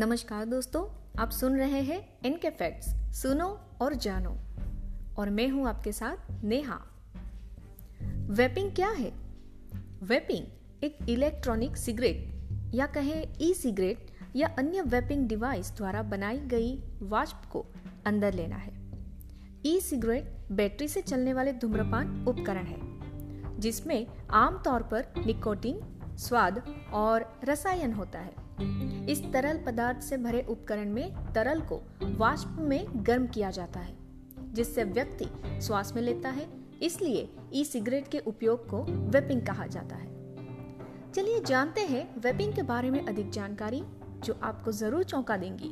नमस्कार दोस्तों, आप सुन रहे हैं इनके फैक्ट्स सुनो और जानो। और मैं हूँ आपके साथ नेहा। वेपिंग क्या है? वेपिंग एक इलेक्ट्रॉनिक सिगरेट या कहे ई सिगरेट या अन्य वेपिंग डिवाइस द्वारा बनाई गई वाष्प को अंदर लेना है। ई सिगरेट बैटरी से चलने वाले धूम्रपान उपकरण है, जिसमें आमतौर पर निकोटीन, स्वाद और रसायन होता है। इस तरल पदार्थ से भरे उपकरण में तरल को वाष्प में गर्म किया जाता है, जिससे व्यक्ति श्वास में लेता है। इसलिए ई सिगरेट के उपयोग को वेपिंग कहा जाता है। चलिए जानते हैं वेपिंग के बारे में अधिक जानकारी, जो आपको ज़रूर चौंका देंगी।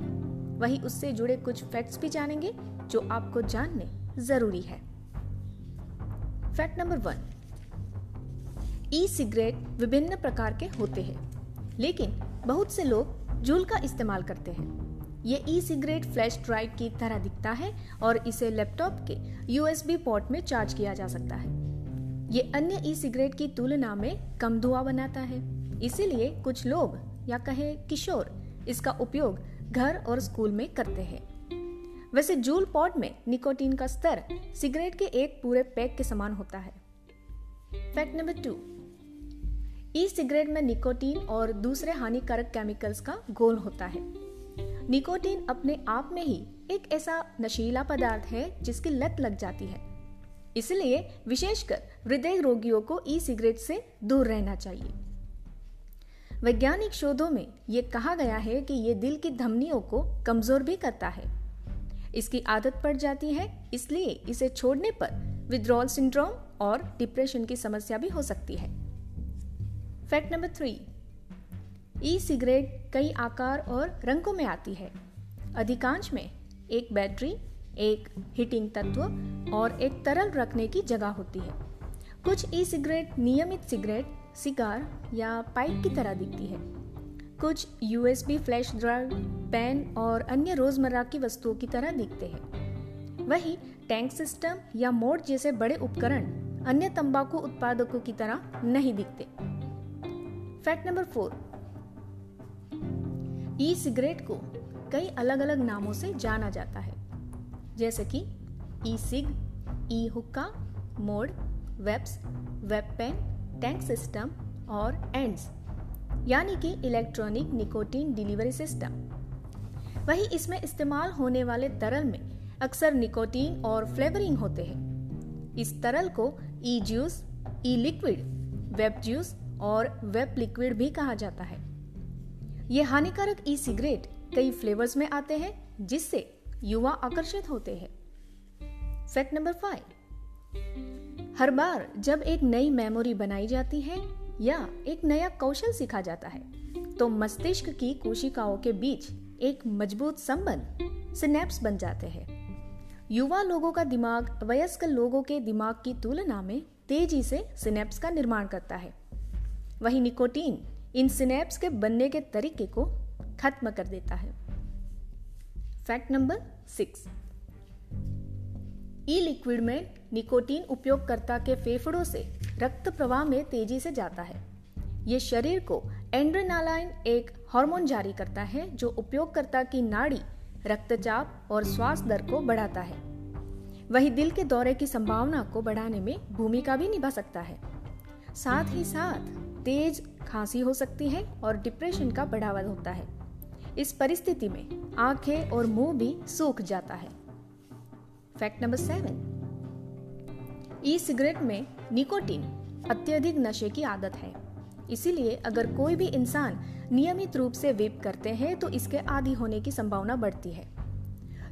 वही उससे जुड़े कुछ फैक्ट्स भी जानेंगे, जो आपको जानने ज़रूरी है। Fact number one E cigarette विभिन्न प्रकार के होते हैं, लेकिन बहुत से लोग जूल का इस्तेमाल करते हैं। ये ई सिगरेट फ्लैश ड्राइव की तरह दिखता है और इसे लैपटॉप के यूएसबी पोर्ट में चार्ज किया जा सकता है। ये अन्य ई सिगरेट की तुलना में कम धुआँ बनाता है। इसीलिए कुछ लोग, या कहे किशोर, इसका उपयोग घर और स्कूल में करते हैं। वैसे जूल पॉट में निकोटीन का स्तर सिगरेट के एक पूरे पैक के समान होता है। Fact number two E cigarette में निकोटीन और दूसरे हानिकारक केमिकल्स का गोल होता है। निकोटीन अपने आप में ही एक ऐसा नशीला पदार्थ है जिसकी लत लग जाती है। इसलिए विशेषकर हृदय रोगियों को ई सिगरेट से दूर रहना चाहिए। वैज्ञानिक शोधों में ये कहा गया है कि ये दिल की धमनियों को कमज़ोर भी करता है। इसकी आदत पड़ जाती है, इसलिए इसे छोड़ने पर विद्रॉल सिंड्रोम और डिप्रेशन की समस्या भी हो सकती है। Fact number three E cigarette कई आकार और रंगों में आती है। अधिकांश में एक बैटरी, एक हीटिंग तत्व और एक तरल रखने की जगह होती है। कुछ ई सिगरेट नियमित सिगरेट, सिगार या पाइप की तरह दिखती है। कुछ यूएसबी फ्लैश ड्राइव पेन और अन्य रोज़मर्रा की वस्तुओं की तरह दिखते हैं। वही टैंक सिस्टम या मोड जैसे बड़े उपकरण अन्य तंबाकू उत्पादकों की तरह नहीं दिखते। Fact number four. E cigarette को कई अलग अलग नामों से जाना जाता है। जैसे कि ई सिग ई हुक्का mod vapes vape pen tank system और एंड्स यानी कि इलेक्ट्रॉनिक निकोटीन डिलीवरी सिस्टम वही इसमें इस्तेमाल होने वाले तरल में अक्सर निकोटीन और फ्लेवरिंग होते हैं। इस तरल को e juice e liquid vape juice और वेब लिक्विड भी कहा जाता है। ये हानिकारक ई सिगरेट कई फ्लेवर्स में आते हैं, जिससे युवा आकर्षित होते हैं। फैक्ट नंबर फाइव हर बार जब एक नई मेमोरी बनाई जाती है या एक नया कौशल सीखा जाता है तो मस्तिष्क की कोशिकाओं के बीच एक मज़बूत संबंध सिनेप्स बन जाते हैं। युवा लोगों का दिमाग, वयस्क लोगों के दिमाग की तुलना में तेज़ी से सिनेप्स का निर्माण करता है। वही निकोटीन इन सिनेप्स के बनने के तरीके को खत्म कर देता है। Fact number six e liquid में निकोटीन उपयोगकर्ता के फेफड़ों से रक्त प्रवाह में तेज़ी से जाता है। ये शरीर को एंड्रेनालाइन एक हार्मोन जारी करता है, जो उपयोगकर्ता की नाड़ी, रक्तचाप और श्वास दर को बढ़ाता है। वही दिल के दौरे की संभावना को बढ़ाने में भूमिका भी निभा सकता है। साथ ही साथ तेज, खांसी हो सकती है और डिप्रेशन का बढ़ावा होता है। इस परिस्थिति में आँखें और मुँह भी सूख जाता है। Fact number seven e cigarette में निकोटीन अत्यधिक नशे की आदत है। इसीलिए अगर कोई भी इंसान नियमित रूप से वेप करते हैं तो इसके आदि होने की संभावना बढ़ती है।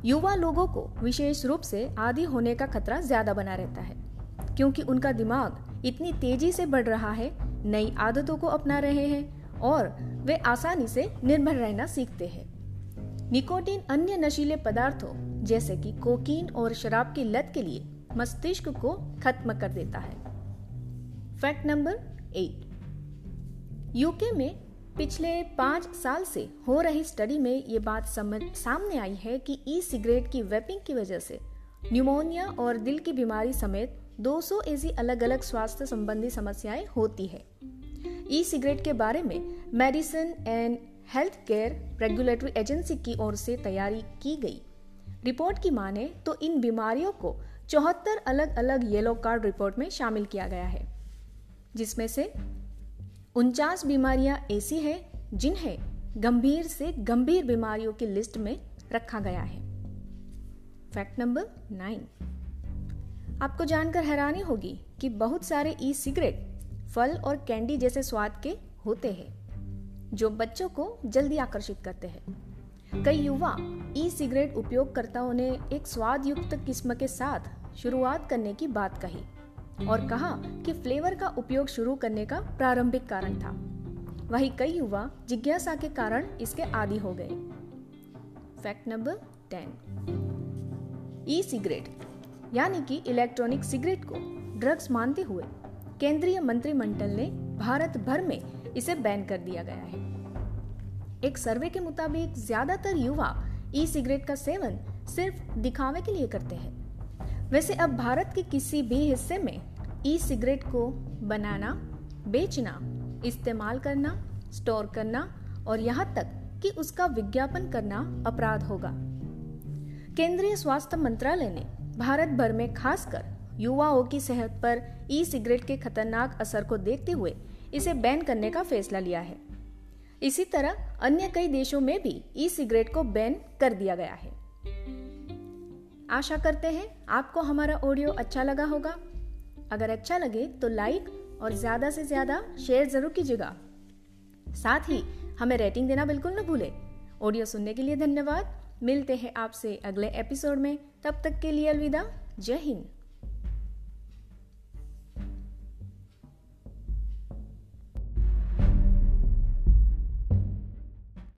युवा लोगों को विशेष रूप से आदि होने का खतरा ज़्यादा बना रहता है, क्योंकि उनका दिमाग इतनी तेज़ी से बढ़ रहा है नई आदतों को अपना रहे हैं और वे आसानी से निर्भर रहना सीखते हैं। निकोटीन अन्य नशीले पदार्थों, जैसे कि कोकीन और शराब की लत के लिए मस्तिष्क को खत्म कर देता है। Fact number eight. यूके में पिछले पाँच साल से हो रही स्टडी में ये बात समझ सामने आई है कि ई सिगरेट की वेपिंग की वजह से न्यूमोनिया और दिल की बीमारी समेत 200 ऐसी अलग अलग स्वास्थ्य संबंधी समस्याएँ होती है। ई सिगरेट के बारे में medicine and health care regulatory agency की ओर से तैयारी की गई। रिपोर्ट की माने तो इन बीमारियों को चौहत्तर अलग अलग येलो कार्ड रिपोर्ट में शामिल किया गया है, जिसमें से उनचास बीमारियाँ ऐसी हैं जिन्हें गंभीर से गंभीर बीमारियों की लिस्ट में रखा गया है। फैक्ट नंबर नाइन आपको जानकर हैरानी होगी कि बहुत सारे ई सिगरेट फल और कैंडी जैसे स्वाद के होते हैं, जो बच्चों को जल्दी आकर्षित करते हैं। कई युवा ई सिगरेट उपयोगकर्ताओं ने एक स्वाद युक्त किस्म के साथ शुरुआत करने की बात कही और कहा कि फ्लेवर का उपयोग शुरू करने का प्रारंभिक कारण था। वही कई युवा जिज्ञासा के कारण इसके आदि हो गए। Fact number ten e cigarette यानी कि इलेक्ट्रॉनिक सिगरेट को ड्रग्स मानते हुए केंद्रीय मंत्रिमंडल ने भारत भर में इसे बैन कर दिया गया है। एक सर्वे के मुताबिक ज़्यादातर युवा ई सिगरेट का सेवन सिर्फ़ दिखावे के लिए करते हैं। वैसे अब भारत के किसी भी हिस्से में ई सिगरेट को बनाना, बेचना, इस्तेमाल करना, स्टोर करना और यहाँ तक कि उसका विज्ञापन करना अपराध होगा। केंद्रीय स्वास्थ्य मंत्रालय ने भारत भर में खासकर युवाओं की सेहत पर ई सिगरेट के खतरनाक असर को देखते हुए इसे बैन करने का फैसला लिया है। इसी तरह अन्य कई देशों में भी ई सिगरेट को बैन कर दिया गया है। आशा करते हैं आपको हमारा ऑडियो अच्छा लगा होगा। अगर अच्छा लगे तो लाइक और ज़्यादा से ज़्यादा शेयर ज़रूर कीजिएगा। साथ ही हमें रेटिंग देना बिल्कुल न भूले। ऑडियो सुनने के लिए धन्यवाद। मिलते हैं आपसे अगले एपिसोड में। तब तक के लिए अलविदा। जय हिंद।